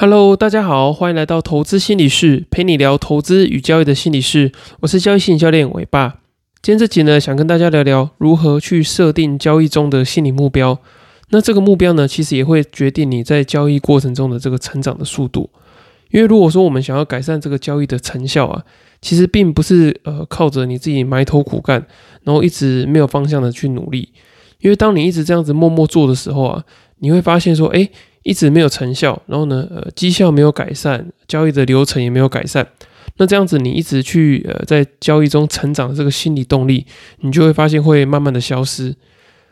Hello，大家好，欢迎来到投资心理室，陪你聊投资与交易的心理室。我是交易心理教练伟爸。今天这集呢，想跟大家聊聊如何去设定交易中的心理目标。那这个目标呢，其实也会决定你在交易过程中的这个成长的速度。因为如果说我们想要改善这个交易的成效啊，其实并不是呃靠着你自己埋头苦干，然后一直没有方向的去努力。因为当你一直这样子默默做的时候啊，你会发现说，哎。一直没有成效，然后呢，呃，绩效没有改善，交易的流程也没有改善。那这样子，你一直去呃在交易中成长的这个心理动力，你就会发现会慢慢的消失。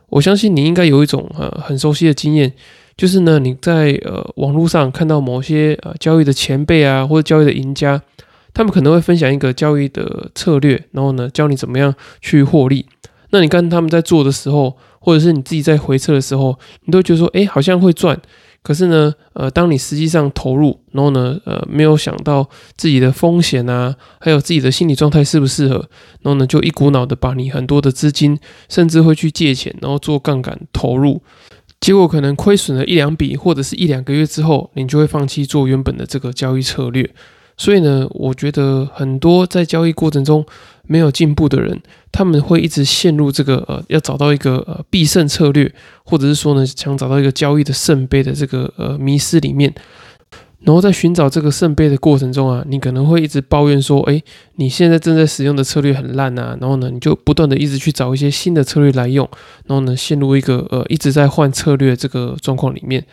我相信你应该有一种呃很熟悉的经验，就是呢你在呃网络上看到某些呃交易的前辈啊，或者交易的赢家，他们可能会分享一个交易的策略，然后呢教你怎么样去获利。那你看他们在做的时候，或者是你自己在回撤的时候，你都觉得说，哎，好像会赚。可是呢，呃，当你实际上投入，然后呢，呃，没有想到自己的风险啊，还有自己的心理状态适不适合，然后呢，就一股脑的把你很多的资金，甚至会去借钱，然后做杠杆投入，结果可能亏损了一两笔，或者是一两个月之后，你就会放弃做原本的这个交易策略。所以呢，我觉得很多在交易过程中没有进步的人，他们会一直陷入这个呃，要找到一个呃必胜策略，或者是说呢，想找到一个交易的圣杯的这个呃迷失里面。然后在寻找这个圣杯的过程中啊，你可能会一直抱怨说，哎，你现在正在使用的策略很烂啊。然后呢，你就不断的一直去找一些新的策略来用，然后呢，陷入一个呃一直在换策略这个状况里面。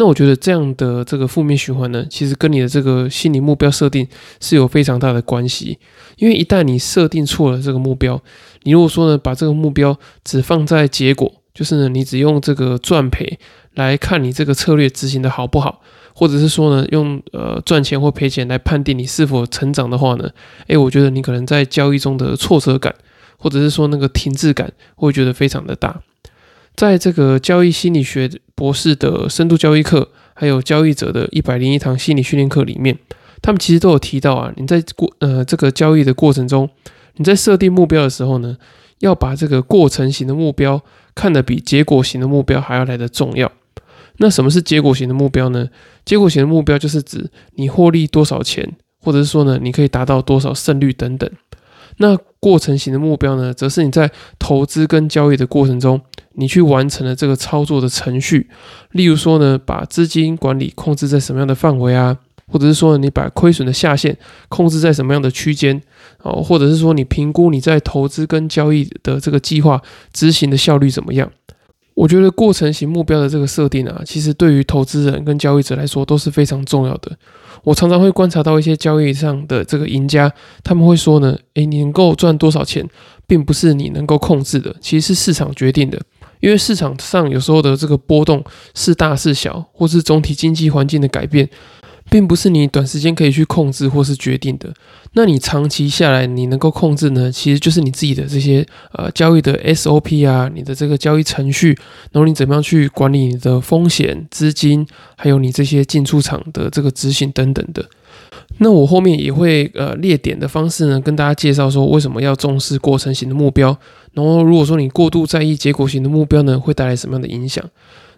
那我觉得这样的这个负面循环呢，其实跟你的这个心理目标设定是有非常大的关系。因为一旦你设定错了这个目标，你如果说呢，把这个目标只放在结果，就是呢，你只用这个赚赔来看你这个策略执行的好不好。或者是说呢，用呃赚钱或赔钱来判定你是否成长的话呢，诶，我觉得你可能在交易中的挫折感，或者是说那个停滞感，会觉得非常的大。在这个交易心理学博士的深度交易课，还有交易者的一百零一堂心理训练课里面，他们其实都有提到啊，你在过呃这个交易的过程中，你在设定目标的时候呢，要把这个过程型的目标看得比结果型的目标还要来的重要。那什么是结果型的目标呢？结果型的目标就是指你获利多少钱，或者是说呢，你可以达到多少胜率等等。那过程型的目标呢，则是你在投资跟交易的过程中，你去完成了这个操作的程序。例如说呢，把资金管理控制在什么样的范围啊，或者是说你把亏损的下限控制在什么样的区间哦，或者是说你评估你在投资跟交易的这个计划执行的效率怎么样。我觉得过程型目标的这个设定啊，其实对于投资人跟交易者来说都是非常重要的。我常常会观察到一些交易上的这个赢家，他们会说呢：“诶，你能够赚多少钱，并不是你能够控制的，其实是市场决定的。因为市场上有时候的这个波动是大是小，或是总体经济环境的改变。”并不是你短时间可以去控制或是决定的。那你长期下来，你能够控制呢？其实就是你自己的这些呃交易的 SOP 啊，你的这个交易程序，然后你怎么样去管理你的风险、资金，还有你这些进出场的这个执行等等的。那我后面也会呃列点的方式呢，跟大家介绍说为什么要重视过程型的目标。然后如果说你过度在意结果型的目标呢，会带来什么样的影响？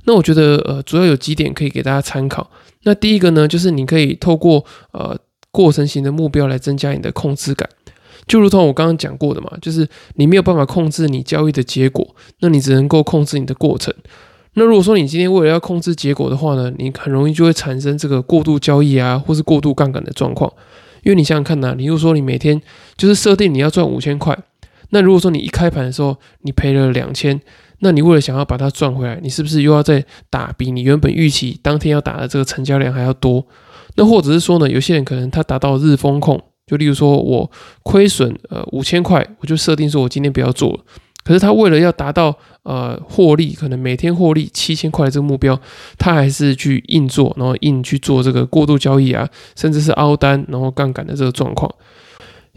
那我觉得呃主要有几点可以给大家参考。那第一个呢，就是你可以透过呃过程型的目标来增加你的控制感，就如同我刚刚讲过的嘛，就是你没有办法控制你交易的结果，那你只能够控制你的过程。那如果说你今天为了要控制结果的话呢，你很容易就会产生这个过度交易啊，或是过度杠杆的状况。因为你想想看呐，你如果说你每天就是设定你要赚五千块，那如果说你一开盘的时候你赔了两千。那你为了想要把它赚回来，你是不是又要再打比你原本预期当天要打的这个成交量还要多？那或者是说呢，有些人可能他达到日风控，就例如说我亏损呃五千块，我就设定说我今天不要做了。可是他为了要达到呃获利，可能每天获利七千块这个目标，他还是去硬做，然后硬去做这个过度交易啊，甚至是凹单，然后杠杆的这个状况。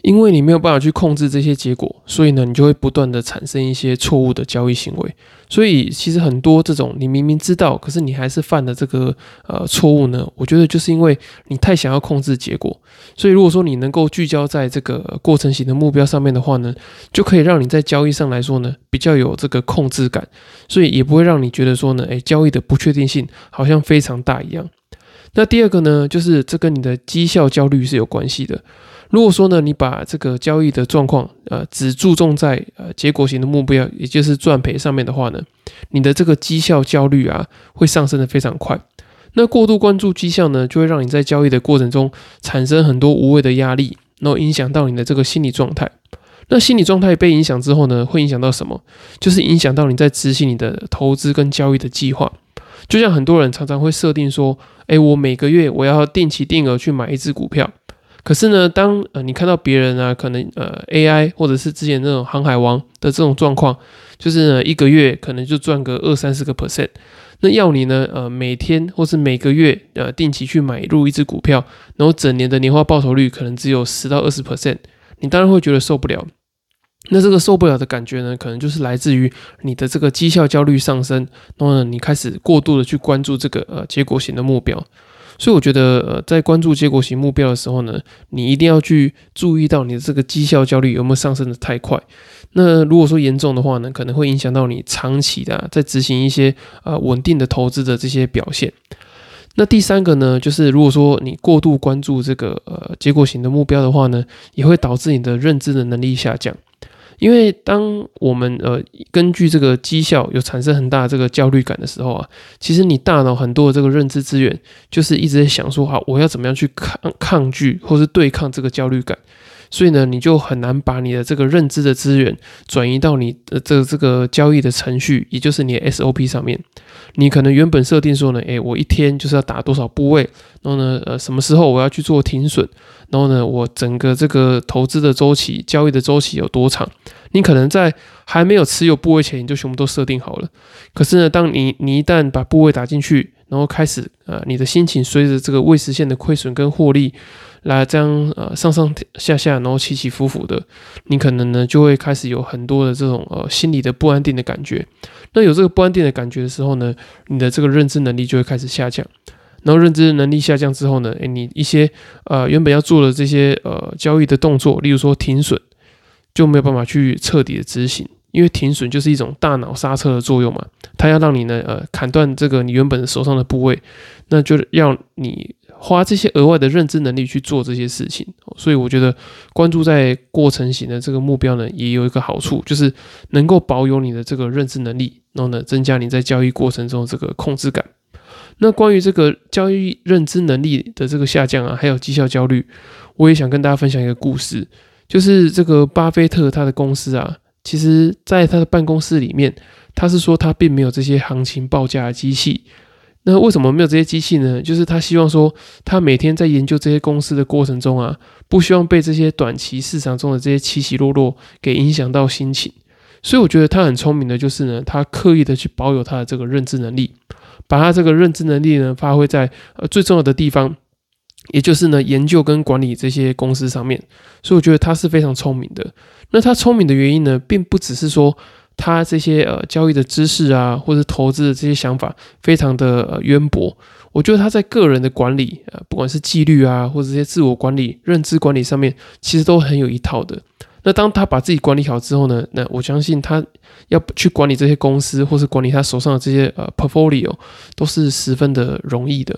因为你没有办法去控制这些结果，所以呢，你就会不断的产生一些错误的交易行为。所以其实很多这种你明明知道，可是你还是犯的这个呃错误呢，我觉得就是因为你太想要控制结果。所以如果说你能够聚焦在这个过程型的目标上面的话呢，就可以让你在交易上来说呢比较有这个控制感，所以也不会让你觉得说呢，诶，交易的不确定性好像非常大一样。那第二个呢，就是这跟你的绩效焦虑是有关系的。如果说呢，你把这个交易的状况，呃，只注重在呃结果型的目标，也就是赚赔上面的话呢，你的这个绩效焦虑啊，会上升的非常快。那过度关注绩效呢，就会让你在交易的过程中产生很多无谓的压力，然后影响到你的这个心理状态。那心理状态被影响之后呢，会影响到什么？就是影响到你在执行你的投资跟交易的计划。就像很多人常常会设定说，诶，我每个月我要定期定额去买一只股票。可是呢，当呃你看到别人啊，可能呃 AI 或者是之前那种航海王的这种状况，就是呢一个月可能就赚个二三十个 percent，那要你呢呃每天或是每个月呃定期去买入一只股票，然后整年的年化报酬率可能只有十到二十 percent，你当然会觉得受不了。那这个受不了的感觉呢，可能就是来自于你的这个绩效焦虑上升，然后呢你开始过度的去关注这个呃结果型的目标。所以我觉得，呃，在关注结果型目标的时候呢，你一定要去注意到你的这个绩效焦虑有没有上升的太快。那如果说严重的话呢，可能会影响到你长期的在执行一些呃稳定的投资的这些表现。那第三个呢，就是如果说你过度关注这个呃结果型的目标的话呢，也会导致你的认知的能力下降。因为当我们呃根据这个绩效有产生很大这个焦虑感的时候啊，其实你大脑很多的这个认知资源就是一直在想说，好，我要怎么样去抗抗拒或是对抗这个焦虑感。所以呢，你就很难把你的这个认知的资源转移到你的这这个交易的程序，也就是你的 SOP 上面。你可能原本设定说呢，诶，我一天就是要打多少部位，然后呢，呃，什么时候我要去做停损，然后呢，我整个这个投资的周期、交易的周期有多长？你可能在还没有持有部位前，你就全部都设定好了。可是呢，当你你一旦把部位打进去，然后开始呃，你的心情随着这个未实现的亏损跟获利。来这样呃上上下下，然后起起伏伏的，你可能呢就会开始有很多的这种呃心理的不安定的感觉。那有这个不安定的感觉的时候呢，你的这个认知能力就会开始下降。然后认知能力下降之后呢，诶，你一些呃原本要做的这些呃交易的动作，例如说停损，就没有办法去彻底的执行，因为停损就是一种大脑刹车的作用嘛，它要让你呢呃砍断这个你原本手上的部位，那就要你。花这些额外的认知能力去做这些事情，所以我觉得关注在过程型的这个目标呢，也有一个好处，就是能够保有你的这个认知能力，然后呢，增加你在交易过程中这个控制感。那关于这个交易认知能力的这个下降啊，还有绩效焦虑，我也想跟大家分享一个故事，就是这个巴菲特他的公司啊，其实在他的办公室里面，他是说他并没有这些行情报价的机器。那为什么没有这些机器呢？就是他希望说，他每天在研究这些公司的过程中啊，不希望被这些短期市场中的这些起起落落给影响到心情。所以我觉得他很聪明的，就是呢，他刻意的去保有他的这个认知能力，把他这个认知能力呢发挥在呃最重要的地方，也就是呢研究跟管理这些公司上面。所以我觉得他是非常聪明的。那他聪明的原因呢，并不只是说。他这些呃交易的知识啊，或者投资的这些想法，非常的呃渊博。我觉得他在个人的管理啊，不管是纪律啊，或者这些自我管理、认知管理上面，其实都很有一套的。那当他把自己管理好之后呢，那我相信他要去管理这些公司，或是管理他手上的这些呃 portfolio，都是十分的容易的。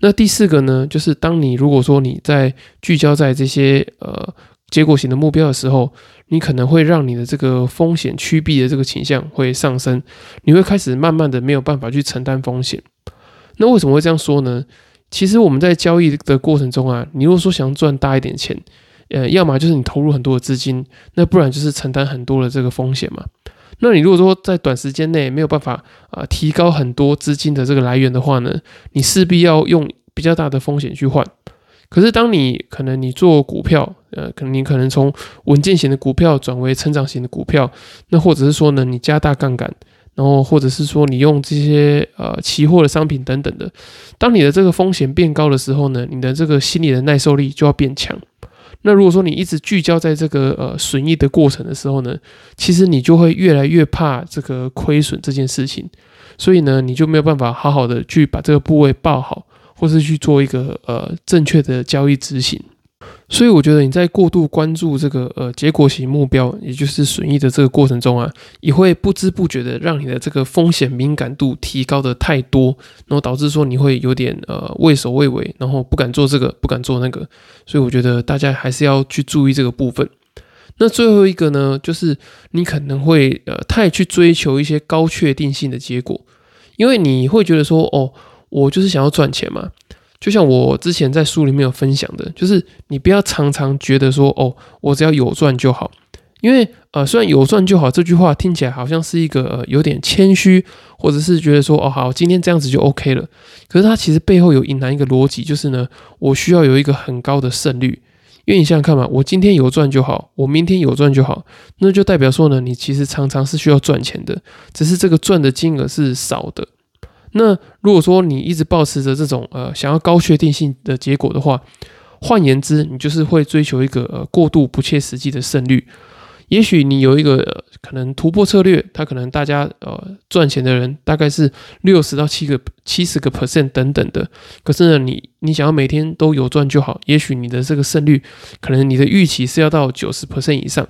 那第四个呢，就是当你如果说你在聚焦在这些呃。结果型的目标的时候，你可能会让你的这个风险趋避的这个倾向会上升，你会开始慢慢的没有办法去承担风险。那为什么会这样说呢？其实我们在交易的过程中啊，你如果说想赚大一点钱，呃，要么就是你投入很多的资金，那不然就是承担很多的这个风险嘛。那你如果说在短时间内没有办法啊提高很多资金的这个来源的话呢，你势必要用比较大的风险去换。可是，当你可能你做股票，呃，可能你可能从稳健型的股票转为成长型的股票，那或者是说呢，你加大杠杆，然后或者是说你用这些呃期货的商品等等的，当你的这个风险变高的时候呢，你的这个心理的耐受力就要变强。那如果说你一直聚焦在这个呃损益的过程的时候呢，其实你就会越来越怕这个亏损这件事情，所以呢，你就没有办法好好的去把这个部位报好。或是去做一个呃正确的交易执行，所以我觉得你在过度关注这个呃结果型目标，也就是损益的这个过程中啊，也会不知不觉的让你的这个风险敏感度提高的太多，然后导致说你会有点呃畏首畏尾，然后不敢做这个，不敢做那个。所以我觉得大家还是要去注意这个部分。那最后一个呢，就是你可能会呃太去追求一些高确定性的结果，因为你会觉得说哦，我就是想要赚钱嘛。就像我之前在书里面有分享的，就是你不要常常觉得说哦，我只要有赚就好，因为呃，虽然有赚就好这句话听起来好像是一个有点谦虚，或者是觉得说哦好，今天这样子就 OK 了。可是它其实背后有隐含一个逻辑，就是呢，我需要有一个很高的胜率。因为你想想看嘛，我今天有赚就好，我明天有赚就好，那就代表说呢，你其实常常是需要赚钱的，只是这个赚的金额是少的。那如果说你一直保持着这种呃想要高确定性的结果的话，换言之，你就是会追求一个呃过度不切实际的胜率。也许你有一个可能突破策略，它可能大家呃赚钱的人大概是六十到七个七十个 percent 等等的，可是呢，你你想要每天都有赚就好，也许你的这个胜率可能你的预期是要到九十 percent 以上。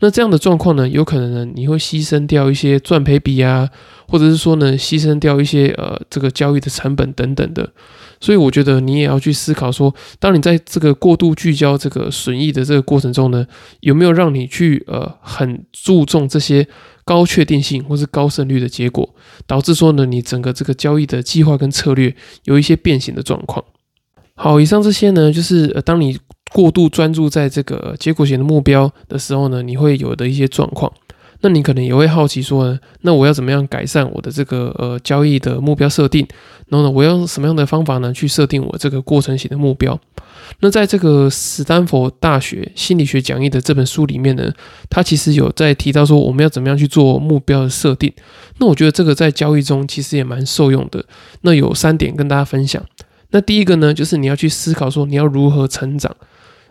那这样的状况呢，有可能呢，你会牺牲掉一些赚赔比啊，或者是说呢，牺牲掉一些呃这个交易的成本等等的。所以我觉得你也要去思考说，当你在这个过度聚焦这个损益的这个过程中呢，有没有让你去呃很注重这些高确定性或是高胜率的结果，导致说呢，你整个这个交易的计划跟策略有一些变形的状况。好，以上这些呢，就是呃当你。过度专注在这个结果型的目标的时候呢，你会有的一些状况。那你可能也会好奇说呢，那我要怎么样改善我的这个呃交易的目标设定？然后呢，我要用什么样的方法呢去设定我这个过程型的目标？那在这个斯坦福大学心理学讲义的这本书里面呢，它其实有在提到说我们要怎么样去做目标的设定。那我觉得这个在交易中其实也蛮受用的。那有三点跟大家分享。那第一个呢，就是你要去思考说你要如何成长。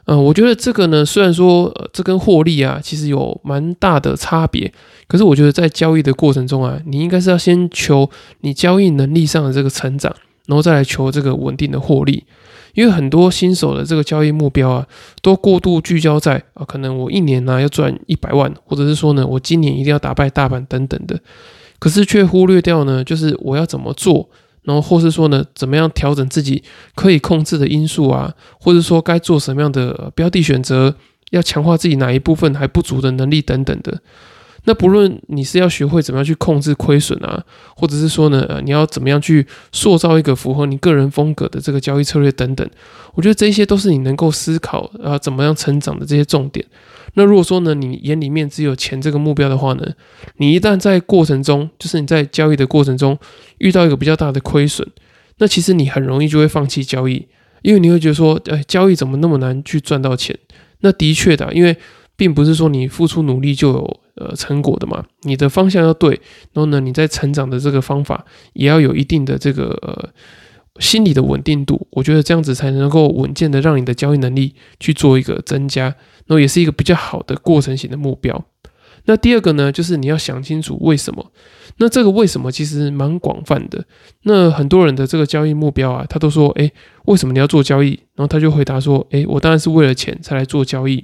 嗯，我觉得这个呢，虽然说呃，这跟获利啊，其实有蛮大的差别。可是我觉得在交易的过程中啊，你应该是要先求你交易能力上的这个成长，然后再来求这个稳定的获利。因为很多新手的这个交易目标啊，都过度聚焦在啊，可能我一年呢要赚一百万，或者是说呢，我今年一定要打败大盘等等的。可是却忽略掉呢，就是我要怎么做。然后，或是说呢，怎么样调整自己可以控制的因素啊，或者说该做什么样的标的选择，要强化自己哪一部分还不足的能力等等的。那不论你是要学会怎么样去控制亏损啊，或者是说呢，呃，你要怎么样去塑造一个符合你个人风格的这个交易策略等等，我觉得这些都是你能够思考啊，怎么样成长的这些重点。那如果说呢，你眼里面只有钱这个目标的话呢，你一旦在过程中，就是你在交易的过程中遇到一个比较大的亏损，那其实你很容易就会放弃交易，因为你会觉得说，哎，交易怎么那么难去赚到钱？那的确的，因为并不是说你付出努力就有呃成果的嘛，你的方向要对，然后呢，你在成长的这个方法也要有一定的这个呃心理的稳定度，我觉得这样子才能够稳健的让你的交易能力去做一个增加。然后也是一个比较好的过程型的目标。那第二个呢，就是你要想清楚为什么。那这个为什么其实蛮广泛的。那很多人的这个交易目标啊，他都说：“诶，为什么你要做交易？”然后他就回答说：“诶，我当然是为了钱才来做交易。”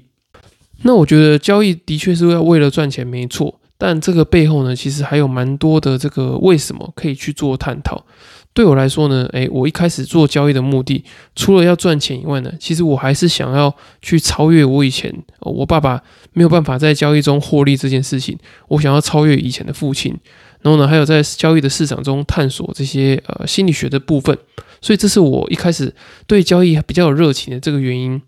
那我觉得交易的确是要为了赚钱，没错。但这个背后呢，其实还有蛮多的这个为什么可以去做探讨。对我来说呢，诶，我一开始做交易的目的，除了要赚钱以外呢，其实我还是想要去超越我以前我爸爸没有办法在交易中获利这件事情，我想要超越以前的父亲。然后呢，还有在交易的市场中探索这些呃心理学的部分，所以这是我一开始对交易比较有热情的这个原因。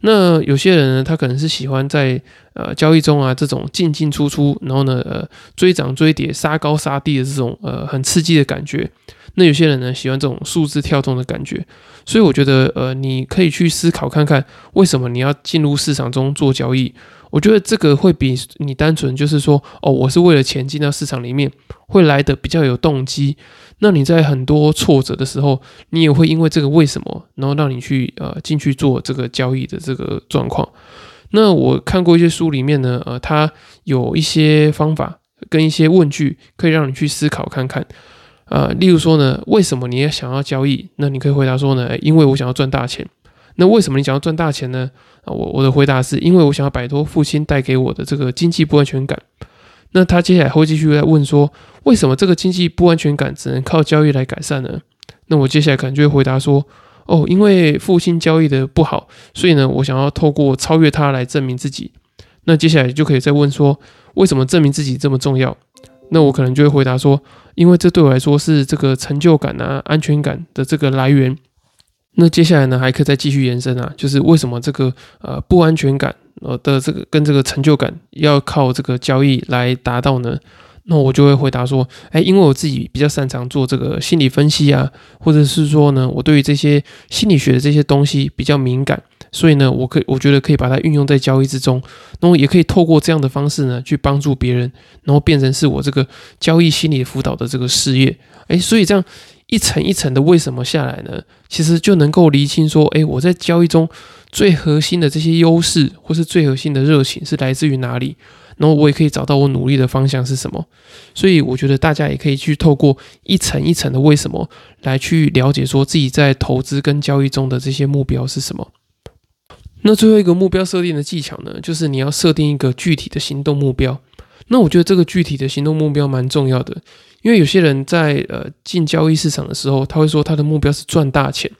那有些人呢，他可能是喜欢在呃交易中啊这种进进出出，然后呢呃追涨追跌、杀高杀低的这种呃很刺激的感觉。那有些人呢喜欢这种数字跳动的感觉。所以我觉得呃你可以去思考看看，为什么你要进入市场中做交易？我觉得这个会比你单纯就是说哦我是为了钱进到市场里面，会来的比较有动机。那你在很多挫折的时候，你也会因为这个为什么，然后让你去呃进去做这个交易的这个状况。那我看过一些书里面呢，呃，它有一些方法跟一些问句，可以让你去思考看看。呃，例如说呢，为什么你也想要交易？那你可以回答说呢，因为我想要赚大钱。那为什么你想要赚大钱呢？啊，我我的回答是因为我想要摆脱父亲带给我的这个经济不安全感。那他接下来会继续在问说，为什么这个经济不安全感只能靠交易来改善呢？那我接下来可能就会回答说，哦，因为父亲交易的不好，所以呢，我想要透过超越他来证明自己。那接下来就可以再问说，为什么证明自己这么重要？那我可能就会回答说，因为这对我来说是这个成就感啊、安全感的这个来源。那接下来呢，还可以再继续延伸啊，就是为什么这个呃不安全感呃的这个跟这个成就感要靠这个交易来达到呢？那我就会回答说，哎，因为我自己比较擅长做这个心理分析啊，或者是说呢，我对于这些心理学的这些东西比较敏感，所以呢，我可以我觉得可以把它运用在交易之中，那么也可以透过这样的方式呢，去帮助别人，然后变成是我这个交易心理辅导的这个事业，哎，所以这样。一层一层的为什么下来呢？其实就能够厘清说，诶，我在交易中最核心的这些优势，或是最核心的热情是来自于哪里？然后我也可以找到我努力的方向是什么。所以我觉得大家也可以去透过一层一层的为什么来去了解，说自己在投资跟交易中的这些目标是什么。那最后一个目标设定的技巧呢，就是你要设定一个具体的行动目标。那我觉得这个具体的行动目标蛮重要的。因为有些人在呃进交易市场的时候，他会说他的目标是赚大钱。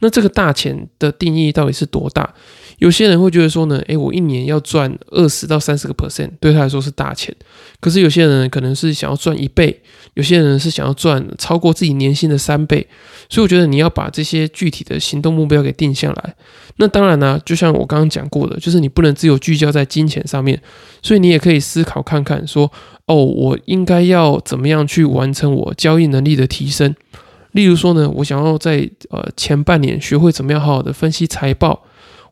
那这个大钱的定义到底是多大？有些人会觉得说呢，诶，我一年要赚二十到三十个 percent，对他来说是大钱。可是有些人可能是想要赚一倍，有些人是想要赚超过自己年薪的三倍。所以我觉得你要把这些具体的行动目标给定下来。那当然呢，就像我刚刚讲过的，就是你不能只有聚焦在金钱上面，所以你也可以思考看看说，哦，我应该要怎么样去完成我交易能力的提升？例如说呢，我想要在呃前半年学会怎么样好好的分析财报。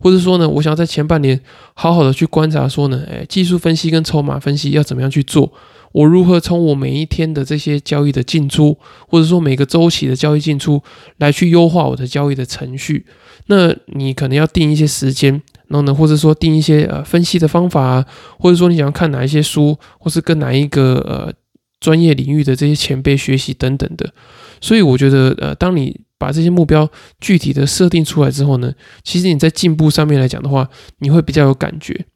或者说呢，我想要在前半年好好的去观察，说呢，哎，技术分析跟筹码分析要怎么样去做？我如何从我每一天的这些交易的进出，或者说每个周期的交易进出，来去优化我的交易的程序？那你可能要定一些时间，然后呢，或者说定一些呃分析的方法啊，或者说你想要看哪一些书，或是跟哪一个呃专业领域的这些前辈学习等等的。所以我觉得，呃，当你把这些目标具体的设定出来之后呢，其实你在进步上面来讲的话，你会比较有感觉。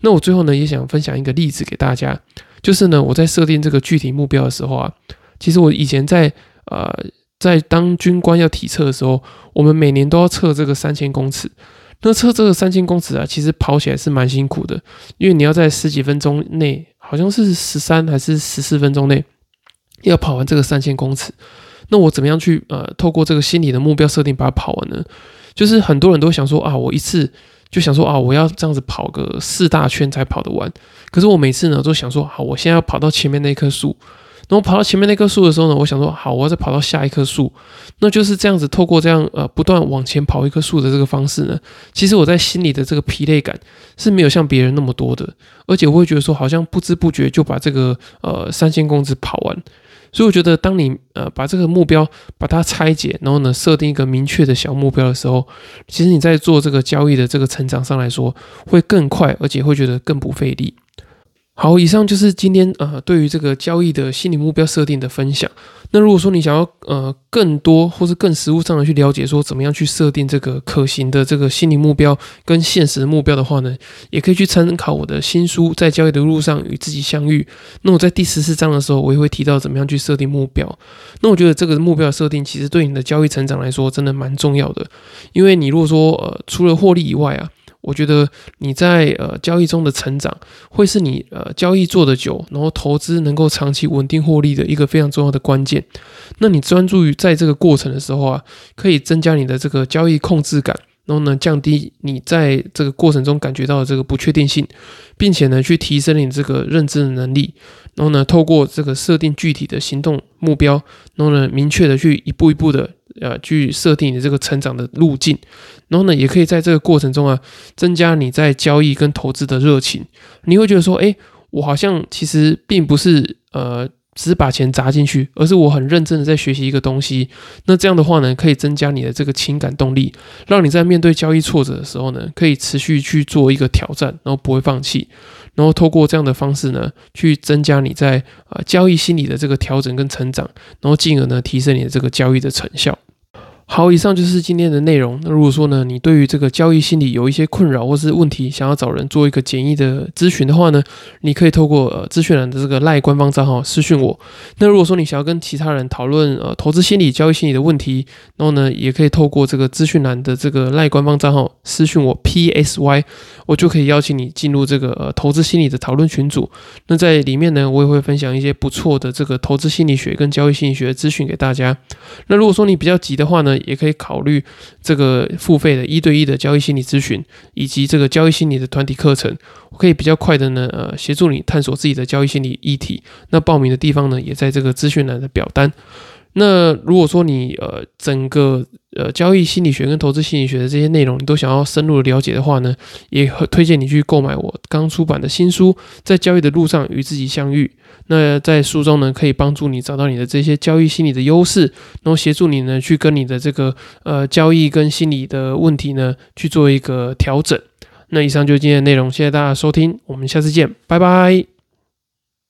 那我最后呢，也想分享一个例子给大家，就是呢，我在设定这个具体目标的时候啊，其实我以前在呃在当军官要体测的时候，我们每年都要测这个三千公尺。那测这个三千公尺啊，其实跑起来是蛮辛苦的，因为你要在十几分钟内，好像是十三还是十四分钟内，要跑完这个三千公尺。那我怎么样去呃，透过这个心理的目标设定把它跑完呢？就是很多人都想说啊，我一次就想说啊，我要这样子跑个四大圈才跑得完。可是我每次呢都想说，好，我现在要跑到前面那棵树。然后跑到前面那棵树的时候呢，我想说，好，我要再跑到下一棵树。那就是这样子，透过这样呃不断往前跑一棵树的这个方式呢，其实我在心里的这个疲累感是没有像别人那么多的，而且我会觉得说，好像不知不觉就把这个呃三千公尺跑完。所以我觉得，当你呃把这个目标把它拆解，然后呢设定一个明确的小目标的时候，其实你在做这个交易的这个成长上来说，会更快，而且会觉得更不费力。好，以上就是今天呃对于这个交易的心理目标设定的分享。那如果说你想要呃更多或是更实物上的去了解，说怎么样去设定这个可行的这个心理目标跟现实目标的话呢，也可以去参考我的新书《在交易的路上与自己相遇》。那我在第十四章的时候，我也会提到怎么样去设定目标。那我觉得这个目标设定其实对你的交易成长来说真的蛮重要的，因为你如果说呃除了获利以外啊。我觉得你在呃交易中的成长，会是你呃交易做的久，然后投资能够长期稳定获利的一个非常重要的关键。那你专注于在这个过程的时候啊，可以增加你的这个交易控制感，然后呢降低你在这个过程中感觉到的这个不确定性，并且呢去提升你这个认知的能力。然后呢透过这个设定具体的行动目标，然后呢明确的去一步一步的。呃，去设定你这个成长的路径，然后呢，也可以在这个过程中啊，增加你在交易跟投资的热情。你会觉得说，哎，我好像其实并不是呃，只是把钱砸进去，而是我很认真的在学习一个东西。那这样的话呢，可以增加你的这个情感动力，让你在面对交易挫折的时候呢，可以持续去做一个挑战，然后不会放弃。然后透过这样的方式呢，去增加你在呃交易心理的这个调整跟成长，然后进而呢提升你的这个交易的成效。好，以上就是今天的内容。那如果说呢，你对于这个交易心理有一些困扰或是问题，想要找人做一个简易的咨询的话呢，你可以透过呃资讯栏的这个赖官方账号私讯我。那如果说你想要跟其他人讨论呃投资心理、交易心理的问题，然后呢，也可以透过这个资讯栏的这个赖官方账号私讯我 P S Y，我就可以邀请你进入这个呃投资心理的讨论群组。那在里面呢，我也会分享一些不错的这个投资心理学跟交易心理学的资讯给大家。那如果说你比较急的话呢，也可以考虑这个付费的一对一的交易心理咨询，以及这个交易心理的团体课程，我可以比较快的呢，呃，协助你探索自己的交易心理议题。那报名的地方呢，也在这个资讯栏的表单。那如果说你呃整个呃交易心理学跟投资心理学的这些内容，你都想要深入的了解的话呢，也推荐你去购买我刚出版的新书《在交易的路上与自己相遇》。那在书中呢，可以帮助你找到你的这些交易心理的优势，然后协助你呢去跟你的这个呃交易跟心理的问题呢去做一个调整。那以上就是今天的内容，谢谢大家收听，我们下次见，拜拜。